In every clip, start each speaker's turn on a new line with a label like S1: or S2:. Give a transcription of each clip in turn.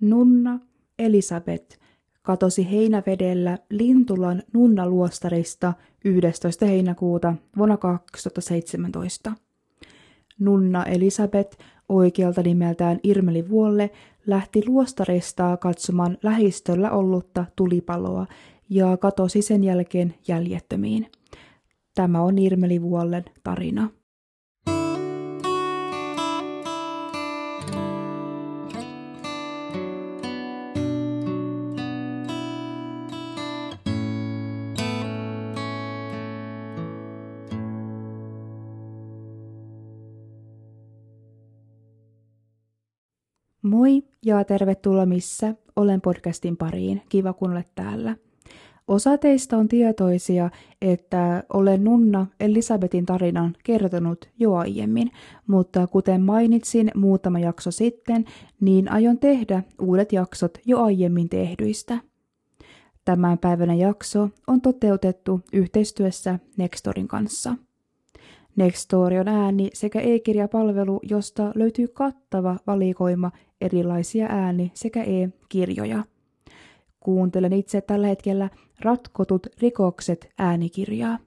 S1: Nunna Elisabeth katosi heinävedellä Lintulan nunnaluostarista 11. heinäkuuta vuonna 2017. Nunna Elisabeth, oikealta nimeltään Irmeli Vuolle, lähti luostarista katsomaan lähistöllä ollutta tulipaloa ja katosi sen jälkeen jäljettömiin. Tämä on Irmeli Vuollen tarina. Ja tervetuloa missä olen podcastin pariin. Kiva kun olet täällä. Osa teistä on tietoisia, että olen Nunna Elisabetin tarinan kertonut jo aiemmin, mutta kuten mainitsin muutama jakso sitten, niin aion tehdä uudet jaksot jo aiemmin tehdyistä. Tämän päivänä jakso on toteutettu yhteistyössä Nextorin kanssa. Nextory on ääni- sekä e-kirjapalvelu, josta löytyy kattava valikoima erilaisia ääni- sekä e-kirjoja. Kuuntelen itse tällä hetkellä Ratkotut rikokset äänikirjaa.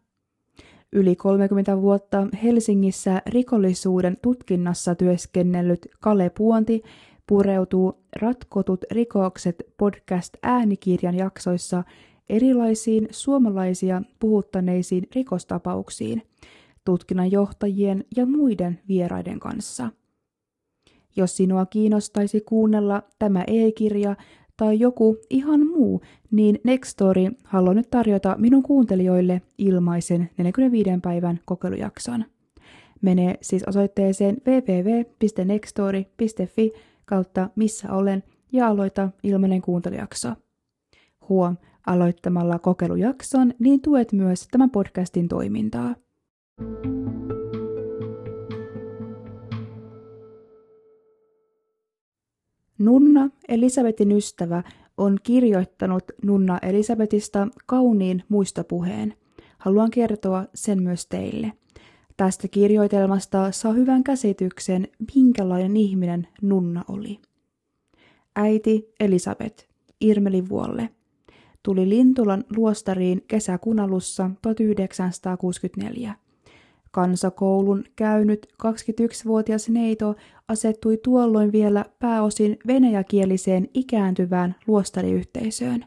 S1: Yli 30 vuotta Helsingissä rikollisuuden tutkinnassa työskennellyt Kale Puonti pureutuu Ratkotut rikokset podcast äänikirjan jaksoissa erilaisiin suomalaisia puhuttaneisiin rikostapauksiin, tutkinnan johtajien ja muiden vieraiden kanssa – jos sinua kiinnostaisi kuunnella tämä e-kirja tai joku ihan muu, niin Nextory haluaa nyt tarjota minun kuuntelijoille ilmaisen 45 päivän kokeilujakson. Mene siis osoitteeseen www.nextory.fi kautta missä olen ja aloita ilmainen kuuntelijakso. Huom, aloittamalla kokeilujakson, niin tuet myös tämän podcastin toimintaa. Nunna, Elisabetin ystävä, on kirjoittanut Nunna Elisabetista kauniin muistopuheen. Haluan kertoa sen myös teille. Tästä kirjoitelmasta saa hyvän käsityksen, minkälainen ihminen Nunna oli. Äiti Elisabet, Irmeli Vuolle, tuli Lintulan luostariin kesäkunalussa 1964. Kansakoulun käynyt 21-vuotias neito asettui tuolloin vielä pääosin venäjäkieliseen ikääntyvään luostariyhteisöön.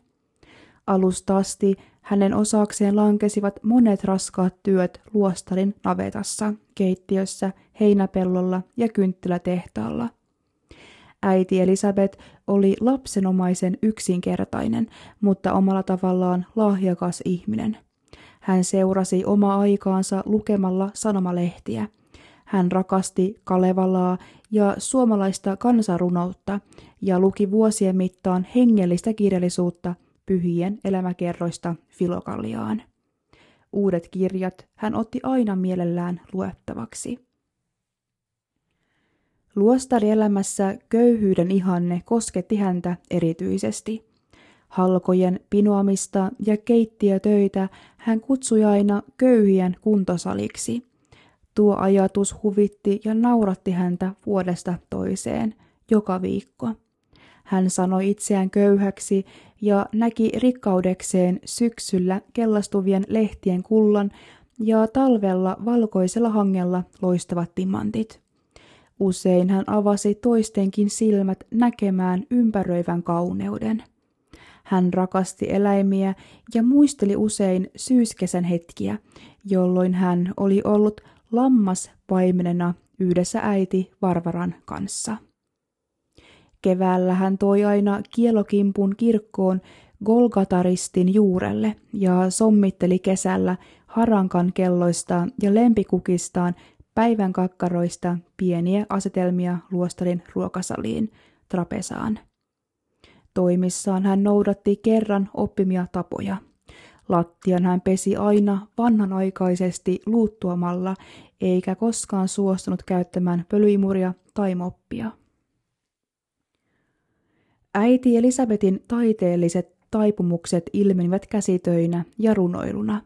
S1: Alusta asti hänen osakseen lankesivat monet raskaat työt luostarin navetassa, keittiössä, heinäpellolla ja kynttilätehtaalla. Äiti Elisabeth oli lapsenomaisen yksinkertainen, mutta omalla tavallaan lahjakas ihminen – hän seurasi omaa aikaansa lukemalla sanomalehtiä. Hän rakasti Kalevalaa ja suomalaista kansarunoutta ja luki vuosien mittaan hengellistä kirjallisuutta pyhien elämäkerroista Filokalliaan. Uudet kirjat hän otti aina mielellään luettavaksi. Luostarielämässä köyhyyden ihanne kosketti häntä erityisesti – Halkojen pinoamista ja keittiötöitä hän kutsui aina köyhien kuntosaliksi. Tuo ajatus huvitti ja nauratti häntä vuodesta toiseen, joka viikko. Hän sanoi itseään köyhäksi ja näki rikkaudekseen syksyllä kellastuvien lehtien kullan ja talvella valkoisella hangella loistavat timantit. Usein hän avasi toistenkin silmät näkemään ympäröivän kauneuden. Hän rakasti eläimiä ja muisteli usein syyskesän hetkiä, jolloin hän oli ollut lammas paimenena yhdessä äiti Varvaran kanssa. Keväällä hän toi aina kielokimpun kirkkoon Golgataristin juurelle ja sommitteli kesällä harankan kelloista ja lempikukistaan päivän kakkaroista pieniä asetelmia luostarin ruokasaliin, trapesaan. Toimissaan hän noudatti kerran oppimia tapoja. Lattian hän pesi aina vanhanaikaisesti luuttuamalla, eikä koskaan suostunut käyttämään pölyimuria tai moppia. Äiti Elisabetin taiteelliset taipumukset ilmenivät käsitöinä ja runoiluna.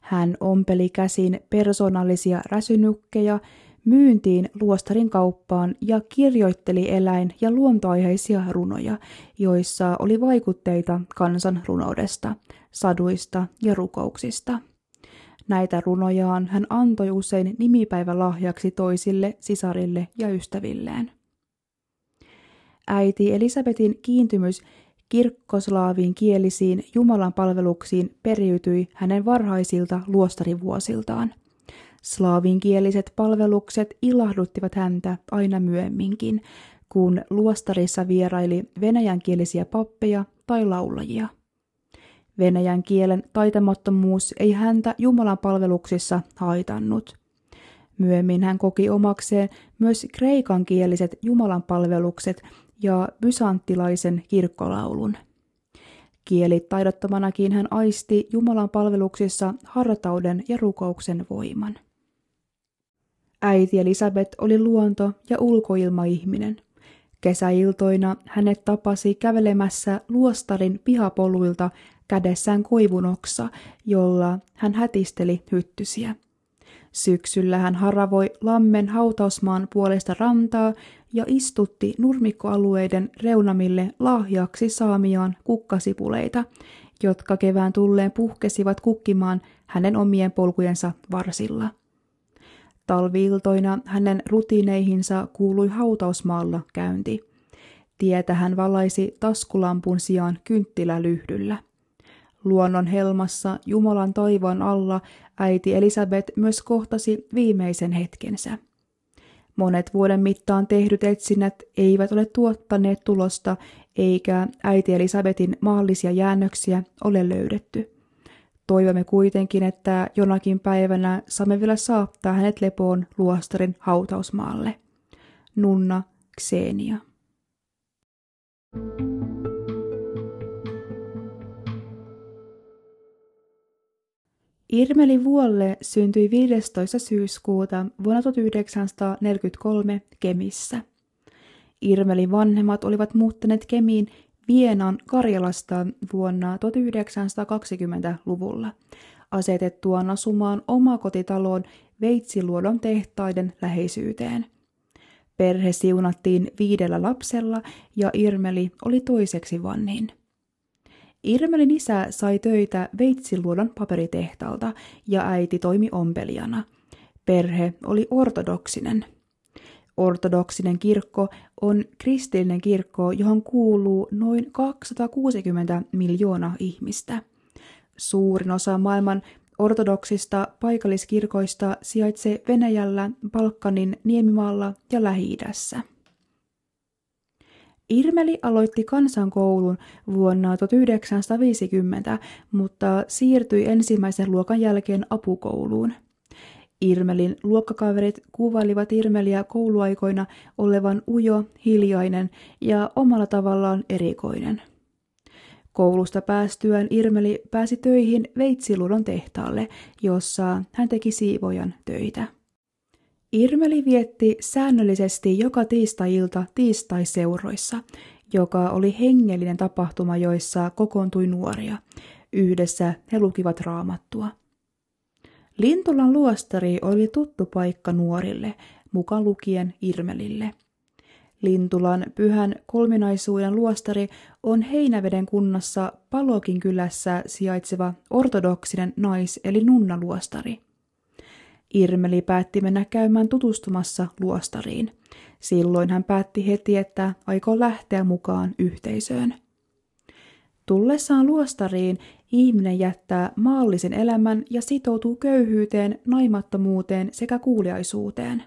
S1: Hän ompeli käsin persoonallisia räsynykkeja, myyntiin luostarin kauppaan ja kirjoitteli eläin- ja luontoaiheisia runoja, joissa oli vaikutteita kansan runoudesta, saduista ja rukouksista. Näitä runojaan hän antoi usein nimipäivälahjaksi toisille sisarille ja ystävilleen. Äiti Elisabetin kiintymys kirkkoslaaviin kielisiin Jumalan palveluksiin periytyi hänen varhaisilta luostarivuosiltaan. Slaavinkieliset palvelukset ilahduttivat häntä aina myöhemminkin, kun luostarissa vieraili venäjänkielisiä pappeja tai laulajia. Venäjän kielen taitamattomuus ei häntä Jumalan palveluksissa haitannut. Myöhemmin hän koki omakseen myös kreikankieliset Jumalan palvelukset ja bysanttilaisen kirkkolaulun. Kielitaidottomanakin hän aisti Jumalan palveluksissa hartauden ja rukouksen voiman. Äiti Elisabeth oli luonto- ja ulkoilmaihminen. Kesäiltoina hänet tapasi kävelemässä luostarin pihapoluilta kädessään koivunoksa, jolla hän hätisteli hyttysiä. Syksyllä hän haravoi lammen hautausmaan puolesta rantaa ja istutti nurmikkoalueiden reunamille lahjaksi saamiaan kukkasipuleita, jotka kevään tulleen puhkesivat kukkimaan hänen omien polkujensa varsilla. Talviiltoina hänen rutiineihinsa kuului hautausmaalla käynti. Tietä hän valaisi taskulampun sijaan kynttilälyhdyllä. Luonnon helmassa Jumalan taivaan alla äiti Elisabeth myös kohtasi viimeisen hetkensä. Monet vuoden mittaan tehdyt etsinnät eivät ole tuottaneet tulosta, eikä äiti Elisabetin maallisia jäännöksiä ole löydetty. Toivomme kuitenkin, että jonakin päivänä saamme vielä saattaa hänet lepoon luostarin hautausmaalle. Nunna Xenia. Irmeli Vuolle syntyi 15. syyskuuta vuonna 1943 Kemissä. Irmelin vanhemmat olivat muuttaneet Kemiin Vienan Karjalasta vuonna 1920-luvulla asetettuaan asumaan omakotitaloon Veitsiluodon tehtaiden läheisyyteen. Perhe siunattiin viidellä lapsella ja Irmeli oli toiseksi vanhin. Irmelin isä sai töitä Veitsiluodon paperitehtaalta ja äiti toimi ompelijana. Perhe oli ortodoksinen. Ortodoksinen kirkko on kristillinen kirkko, johon kuuluu noin 260 miljoonaa ihmistä. Suurin osa maailman ortodoksista paikalliskirkoista sijaitsee Venäjällä, Balkanin niemimaalla ja Lähi-idässä. Irmeli aloitti kansankoulun vuonna 1950, mutta siirtyi ensimmäisen luokan jälkeen apukouluun. Irmelin luokkakaverit kuvailivat Irmeliä kouluaikoina olevan ujo, hiljainen ja omalla tavallaan erikoinen. Koulusta päästyään Irmeli pääsi töihin Veitsiludon tehtaalle, jossa hän teki siivojan töitä. Irmeli vietti säännöllisesti joka tiistai-ilta tiistaiseuroissa, joka oli hengellinen tapahtuma, joissa kokoontui nuoria. Yhdessä he lukivat raamattua. Lintulan luostari oli tuttu paikka nuorille, mukaan lukien Irmelille. Lintulan pyhän kolminaisuuden luostari on Heinäveden kunnassa Palokin kylässä sijaitseva ortodoksinen nais- eli nunnaluostari. Irmeli päätti mennä käymään tutustumassa luostariin. Silloin hän päätti heti, että aikoo lähteä mukaan yhteisöön. Tullessaan luostariin ihminen jättää maallisen elämän ja sitoutuu köyhyyteen, naimattomuuteen sekä kuuliaisuuteen.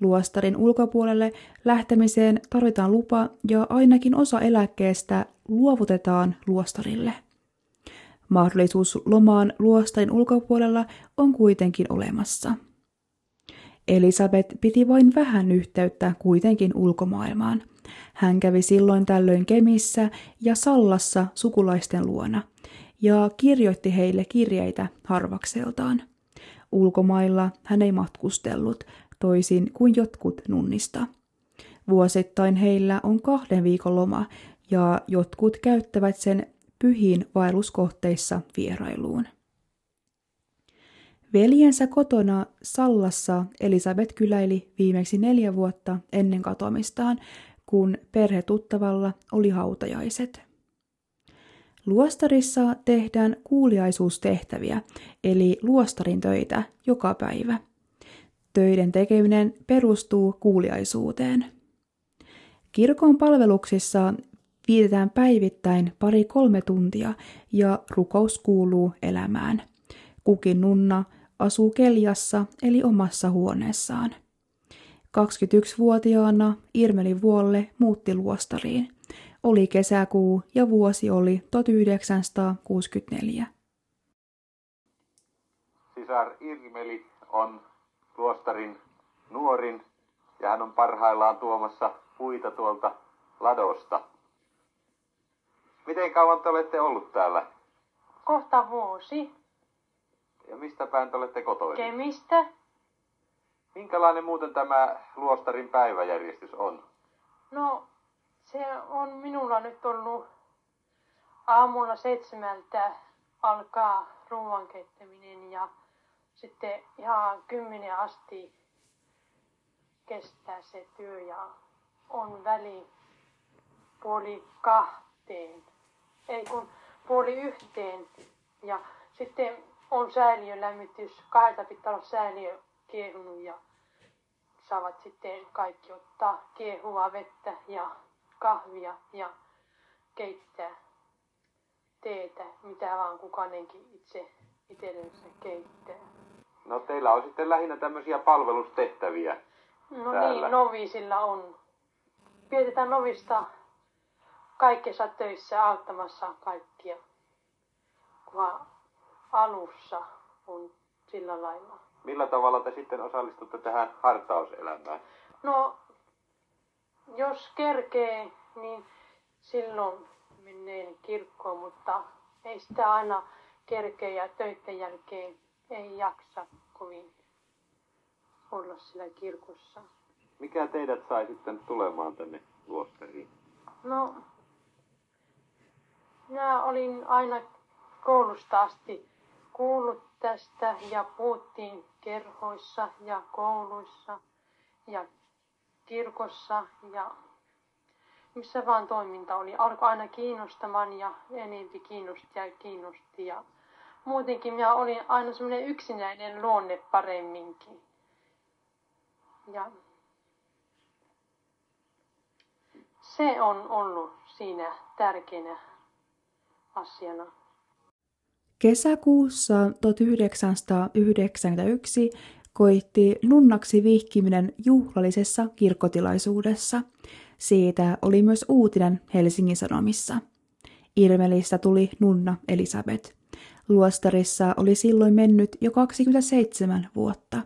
S1: Luostarin ulkopuolelle lähtemiseen tarvitaan lupa ja ainakin osa eläkkeestä luovutetaan luostarille. Mahdollisuus lomaan luostarin ulkopuolella on kuitenkin olemassa. Elisabeth piti vain vähän yhteyttä kuitenkin ulkomaailmaan. Hän kävi silloin tällöin Kemissä ja Sallassa sukulaisten luona ja kirjoitti heille kirjeitä harvakseltaan. Ulkomailla hän ei matkustellut, toisin kuin jotkut nunnista. Vuosittain heillä on kahden viikon loma ja jotkut käyttävät sen pyhiin vaelluskohteissa vierailuun. Veljensä kotona Sallassa Elisabeth kyläili viimeksi neljä vuotta ennen katoamistaan, kun perhetuttavalla oli hautajaiset. Luostarissa tehdään kuuliaisuustehtäviä, eli luostarin töitä, joka päivä. Töiden tekeminen perustuu kuuliaisuuteen. Kirkon palveluksissa vietetään päivittäin pari-kolme tuntia ja rukous kuuluu elämään. Kukin nunna asuu keljassa eli omassa huoneessaan. 21-vuotiaana Irmeli Vuolle muutti luostariin. Oli kesäkuu ja vuosi oli 1964.
S2: Sisar Irmeli on luostarin nuorin ja hän on parhaillaan tuomassa puita tuolta ladosta. Miten kauan te olette ollut täällä?
S3: Kohta vuosi.
S2: Ja mistä päin te olette kotoisin?
S3: Kemistä.
S2: Minkälainen muuten tämä luostarin päiväjärjestys on?
S3: No, se on minulla nyt ollut aamulla seitsemältä alkaa ruoan keittäminen ja sitten ihan kymmenen asti kestää se työ ja on väli puoli kahteen, ei kun puoli yhteen. Ja sitten on säiliölämmitys, kahdelta pitää olla säiliö kiehunut ja saavat sitten kaikki ottaa kiehuvaa vettä ja kahvia ja keittää teetä, mitä vaan kukainenkin itse itsellensä keittää.
S2: No teillä on sitten lähinnä tämmöisiä palvelustehtäviä.
S3: No
S2: täällä.
S3: niin, novisilla on. Pidetään novista kaikessa töissä auttamassa kaikkia, kunhan alussa on sillä lailla.
S2: Millä tavalla te sitten osallistutte tähän hartauselämään?
S3: No, jos kerkee, niin silloin menee kirkkoon, mutta ei sitä aina kerkeä ja töiden jälkeen ei jaksa kovin olla siellä kirkossa.
S2: Mikä teidät sai sitten tulemaan tänne luostariin?
S3: No, minä olin aina koulusta asti kuullut tästä ja puhuttiin kerhoissa ja kouluissa ja kirkossa ja missä vaan toiminta oli. Alkoi aina kiinnostamaan ja enempi kiinnosti ja kiinnosti. Ja muutenkin minä olin aina semmoinen yksinäinen luonne paremminkin. Ja se on ollut siinä tärkeänä asiana.
S1: Kesäkuussa 1991 koitti nunnaksi vihkiminen juhlallisessa kirkkotilaisuudessa. Siitä oli myös uutinen Helsingin Sanomissa. Irmelistä tuli nunna Elisabeth. Luostarissa oli silloin mennyt jo 27 vuotta.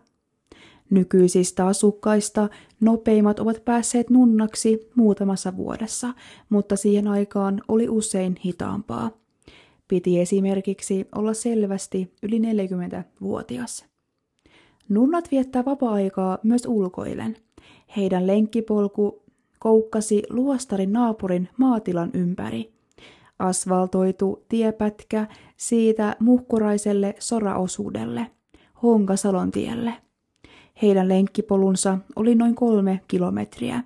S1: Nykyisistä asukkaista nopeimmat ovat päässeet nunnaksi muutamassa vuodessa, mutta siihen aikaan oli usein hitaampaa. Piti esimerkiksi olla selvästi yli 40-vuotias. Nunnat viettää vapaa-aikaa myös ulkoilen. Heidän lenkkipolku koukkasi luostarin naapurin maatilan ympäri. Asfaltoitu tiepätkä siitä muhkuraiselle soraosuudelle, Honkasalon tielle. Heidän lenkkipolunsa oli noin kolme kilometriä.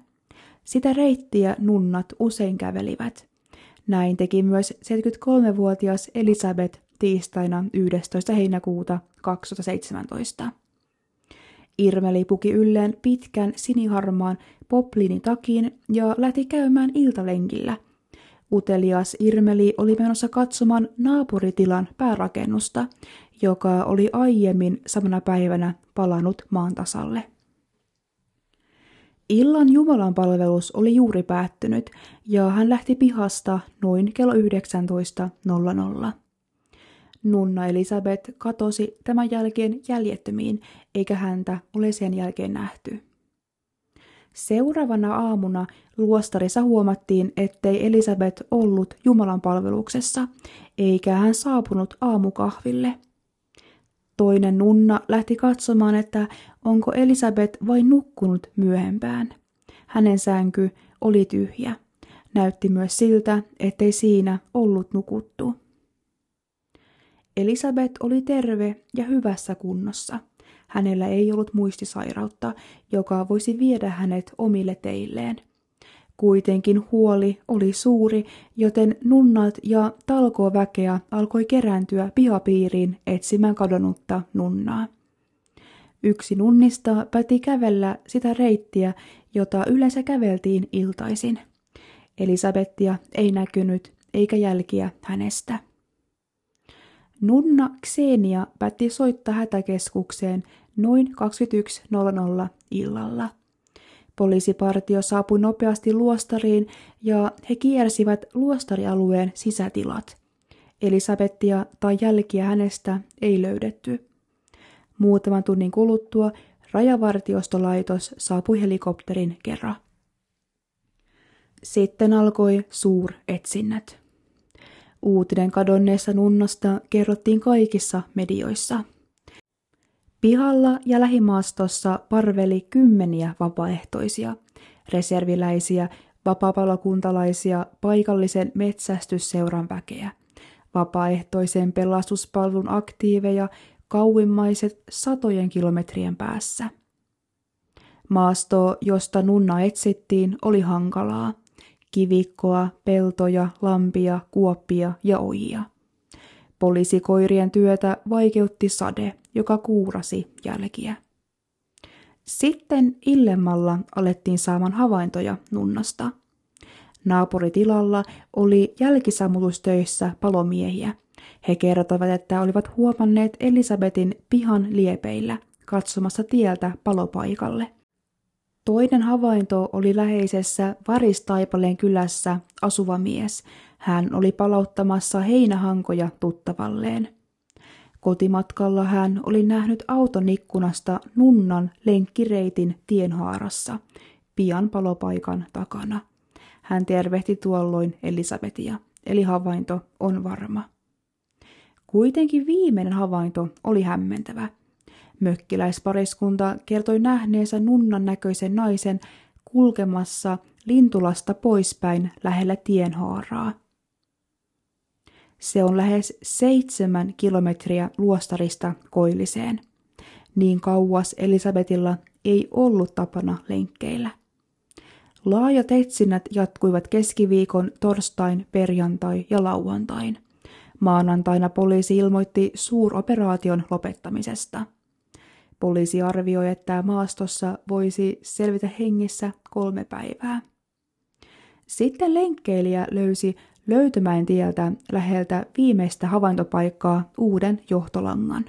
S1: Sitä reittiä nunnat usein kävelivät. Näin teki myös 73-vuotias Elisabeth tiistaina 11. heinäkuuta 2017. Irmeli puki ylleen pitkän siniharmaan popliinitakin ja lähti käymään iltalenkillä. Utelias Irmeli oli menossa katsomaan naapuritilan päärakennusta, joka oli aiemmin samana päivänä palannut maan tasalle. Illan Jumalan palvelus oli juuri päättynyt ja hän lähti pihasta noin kello 19.00. Nunna Elisabeth katosi tämän jälkeen jäljettömiin, eikä häntä ole sen jälkeen nähty. Seuraavana aamuna luostarissa huomattiin, ettei Elisabeth ollut Jumalan palveluksessa, eikä hän saapunut aamukahville. Toinen nunna lähti katsomaan, että onko Elisabeth vain nukkunut myöhempään. Hänen sänky oli tyhjä. Näytti myös siltä, ettei siinä ollut nukuttu. Elisabeth oli terve ja hyvässä kunnossa. Hänellä ei ollut muistisairautta, joka voisi viedä hänet omille teilleen. Kuitenkin huoli oli suuri, joten nunnat ja talkooväkeä alkoi kerääntyä pihapiiriin etsimään kadonnutta nunnaa. Yksi nunnista päätti kävellä sitä reittiä, jota yleensä käveltiin iltaisin. Elisabettia ei näkynyt eikä jälkiä hänestä. Nunna Xenia päätti soittaa hätäkeskukseen noin 21.00 illalla. Poliisipartio saapui nopeasti luostariin ja he kiersivät luostarialueen sisätilat. Elisabettia tai jälkiä hänestä ei löydetty. Muutaman tunnin kuluttua rajavartiostolaitos saapui helikopterin kerran. Sitten alkoi suuretsinnät. Uutinen kadonneessa nunnasta kerrottiin kaikissa medioissa. Pihalla ja lähimaastossa parveli kymmeniä vapaaehtoisia, reserviläisiä, vapaapalokuntalaisia, paikallisen metsästysseuran väkeä, vapaaehtoisen pelastuspalvelun aktiiveja, kauimmaiset satojen kilometrien päässä. Maasto, josta nunna etsittiin, oli hankalaa. Kivikkoa, peltoja, lampia, kuoppia ja ojia. Poliisikoirien työtä vaikeutti sade, joka kuurasi jälkiä. Sitten illemmalla alettiin saamaan havaintoja nunnasta. Naapuritilalla oli jälkisammutustöissä palomiehiä. He kertoivat, että olivat huomanneet Elisabetin pihan liepeillä katsomassa tieltä palopaikalle. Toinen havainto oli läheisessä Varistaipaleen kylässä asuva mies. Hän oli palauttamassa heinähankoja tuttavalleen. Kotimatkalla hän oli nähnyt auton ikkunasta nunnan lenkkireitin tienhaarassa, pian palopaikan takana. Hän tervehti tuolloin Elisabetia, eli havainto on varma. Kuitenkin viimeinen havainto oli hämmentävä – Mökkiläispariskunta kertoi nähneensä nunnan näköisen naisen kulkemassa lintulasta poispäin lähellä tienhaaraa. Se on lähes seitsemän kilometriä luostarista koilliseen. Niin kauas Elisabetilla ei ollut tapana lenkkeillä. Laajat etsinnät jatkuivat keskiviikon, torstain, perjantai ja lauantain. Maanantaina poliisi ilmoitti suuroperaation lopettamisesta – Poliisi arvioi, että maastossa voisi selvitä hengissä kolme päivää. Sitten lenkkeilijä löysi löytämään tieltä läheltä viimeistä havaintopaikkaa uuden johtolangan.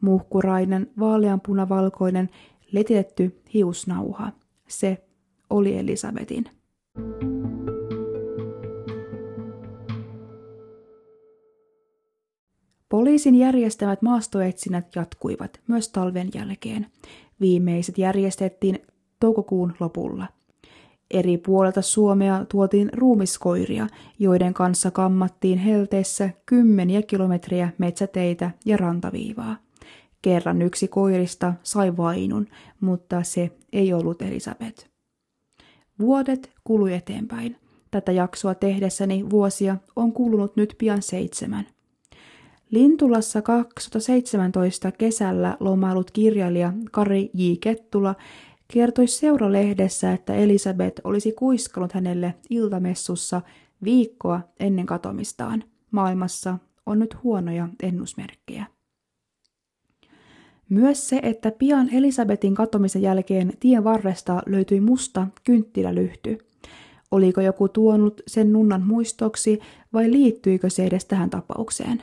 S1: Muhkurainen, vaaleanpunavalkoinen, letitetty hiusnauha. Se oli Elisabetin. Poliisin järjestämät maastoetsinnät jatkuivat myös talven jälkeen. Viimeiset järjestettiin toukokuun lopulla. Eri puolilta Suomea tuotiin ruumiskoiria, joiden kanssa kammattiin helteessä kymmeniä kilometriä metsäteitä ja rantaviivaa. Kerran yksi koirista sai vainun, mutta se ei ollut Elisabeth. Vuodet kului eteenpäin. Tätä jaksoa tehdessäni vuosia on kulunut nyt pian seitsemän – Lintulassa 2017 kesällä lomailut kirjailija Kari J. Kettula kertoi seuralehdessä, että Elisabeth olisi kuiskanut hänelle iltamessussa viikkoa ennen katomistaan. Maailmassa on nyt huonoja ennusmerkkejä. Myös se, että pian Elisabetin katomisen jälkeen tien varresta löytyi musta kynttilälyhty. Oliko joku tuonut sen nunnan muistoksi vai liittyykö se edes tähän tapaukseen?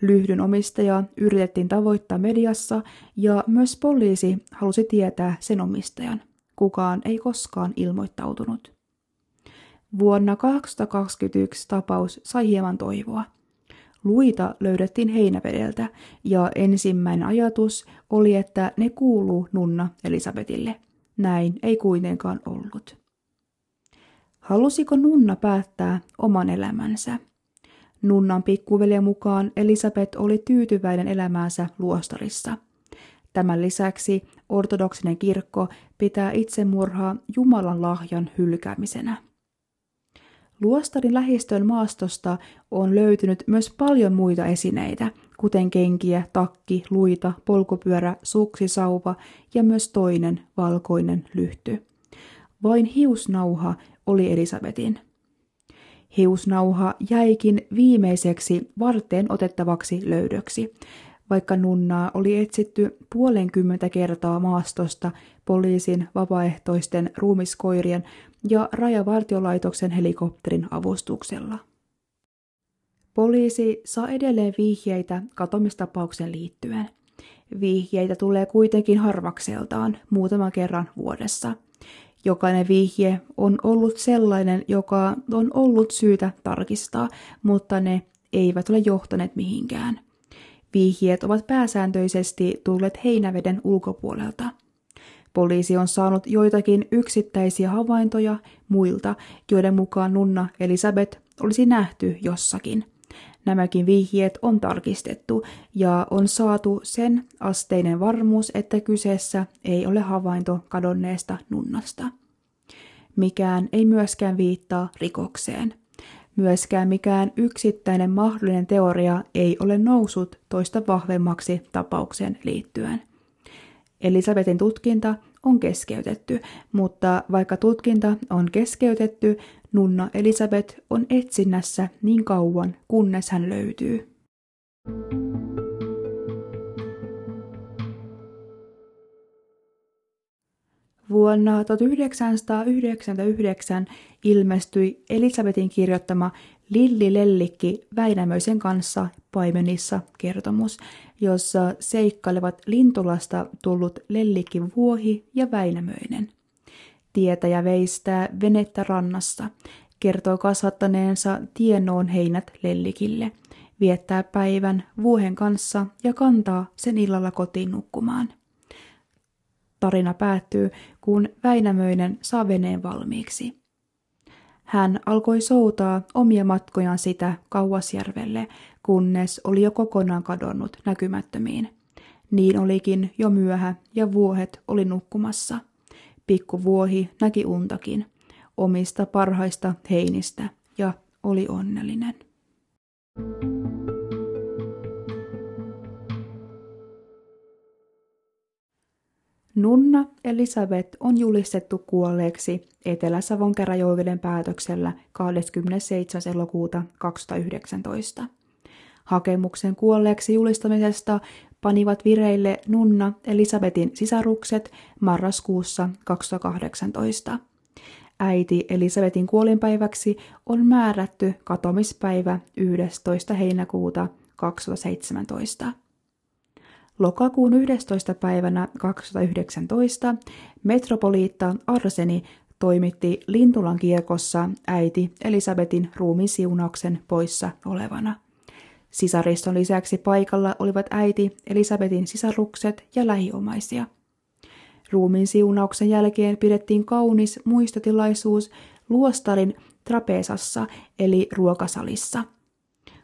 S1: Lyhdyn omistajaa yritettiin tavoittaa mediassa ja myös poliisi halusi tietää sen omistajan. Kukaan ei koskaan ilmoittautunut. Vuonna 2021 tapaus sai hieman toivoa. Luita löydettiin heinävedeltä ja ensimmäinen ajatus oli, että ne kuuluu nunna Elisabetille. Näin ei kuitenkaan ollut. Halusiko nunna päättää oman elämänsä? Nunnan pikkuveljen mukaan Elisabeth oli tyytyväinen elämäänsä luostarissa. Tämän lisäksi ortodoksinen kirkko pitää itsemurhaa Jumalan lahjan hylkäämisenä. Luostarin lähistön maastosta on löytynyt myös paljon muita esineitä, kuten kenkiä, takki, luita, polkupyörä, suksisauva ja myös toinen valkoinen lyhty. Vain hiusnauha oli Elisabetin. Hiusnauha jäikin viimeiseksi varteen otettavaksi löydöksi, vaikka nunnaa oli etsitty puolenkymmentä kertaa maastosta poliisin, vapaaehtoisten ruumiskoirien ja rajavartiolaitoksen helikopterin avustuksella. Poliisi saa edelleen vihjeitä katomistapauksen liittyen. Vihjeitä tulee kuitenkin harvakseltaan muutaman kerran vuodessa. Jokainen vihje on ollut sellainen, joka on ollut syytä tarkistaa, mutta ne eivät ole johtaneet mihinkään. Vihjeet ovat pääsääntöisesti tulleet heinäveden ulkopuolelta. Poliisi on saanut joitakin yksittäisiä havaintoja muilta, joiden mukaan nunna Elisabeth olisi nähty jossakin. Nämäkin vihjeet on tarkistettu ja on saatu sen asteinen varmuus, että kyseessä ei ole havainto kadonneesta nunnasta. Mikään ei myöskään viittaa rikokseen. Myöskään mikään yksittäinen mahdollinen teoria ei ole noussut toista vahvemmaksi tapaukseen liittyen. Elisabetin tutkinta on keskeytetty, mutta vaikka tutkinta on keskeytetty, nunna Elisabeth on etsinnässä niin kauan, kunnes hän löytyy. Vuonna 1999 ilmestyi Elisabetin kirjoittama Lilli Lellikki Väinämöisen kanssa paimenissa kertomus, jossa seikkailevat Lintulasta tullut Lellikki Vuohi ja Väinämöinen. Tietäjä veistää venettä rannassa, kertoo kasvattaneensa tienoon heinät Lellikille, viettää päivän vuohen kanssa ja kantaa sen illalla kotiin nukkumaan. Tarina päättyy, kun Väinämöinen saa veneen valmiiksi. Hän alkoi soutaa omia matkojaan sitä Kauasjärvelle, kunnes oli jo kokonaan kadonnut näkymättömiin. Niin olikin jo myöhä ja vuohet oli nukkumassa. Pikku vuohi näki untakin, omista parhaista heinistä, ja oli onnellinen. Nunna Elisabeth on julistettu kuolleeksi Etelä-Savon käräjäoikeuden päätöksellä 27. elokuuta 2019. Hakemuksen kuolleeksi julistamisesta panivat vireille Nunna Elisabetin sisarukset marraskuussa 2018. Äiti Elisabetin kuolinpäiväksi on määrätty katomispäivä 11. heinäkuuta 2017. Lokakuun 11. päivänä 2019 metropoliitta Arseni toimitti Lintulan kirkossa äiti Elisabetin ruumin siunauksen poissa olevana. Sisariston lisäksi paikalla olivat äiti Elisabetin sisarukset ja lähiomaisia. Ruumin siunauksen jälkeen pidettiin kaunis muistotilaisuus Luostarin trapesassa eli ruokasalissa.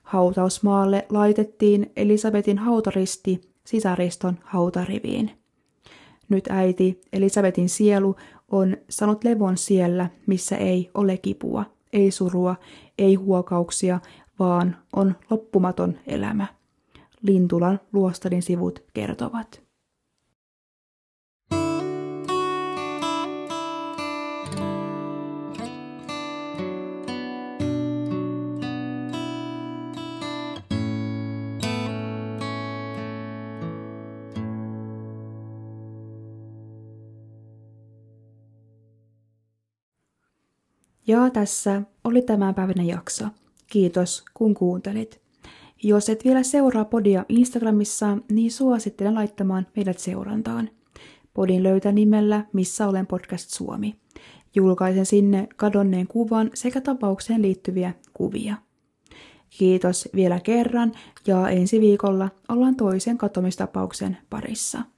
S1: Hautausmaalle laitettiin Elisabetin hautaristi sisariston hautariviin. Nyt äiti Elisabetin sielu on saanut levon siellä, missä ei ole kipua, ei surua, ei huokauksia, vaan on loppumaton elämä. Lintulan luostarin sivut kertovat. Ja tässä oli päivänä jakso. Kiitos kun kuuntelit. Jos et vielä seuraa podia Instagramissa, niin suosittelen laittamaan meidät seurantaan. Podin löytää nimellä Missä olen podcast Suomi. Julkaisen sinne kadonneen kuvan sekä tapaukseen liittyviä kuvia. Kiitos vielä kerran ja ensi viikolla ollaan toisen katomistapauksen parissa.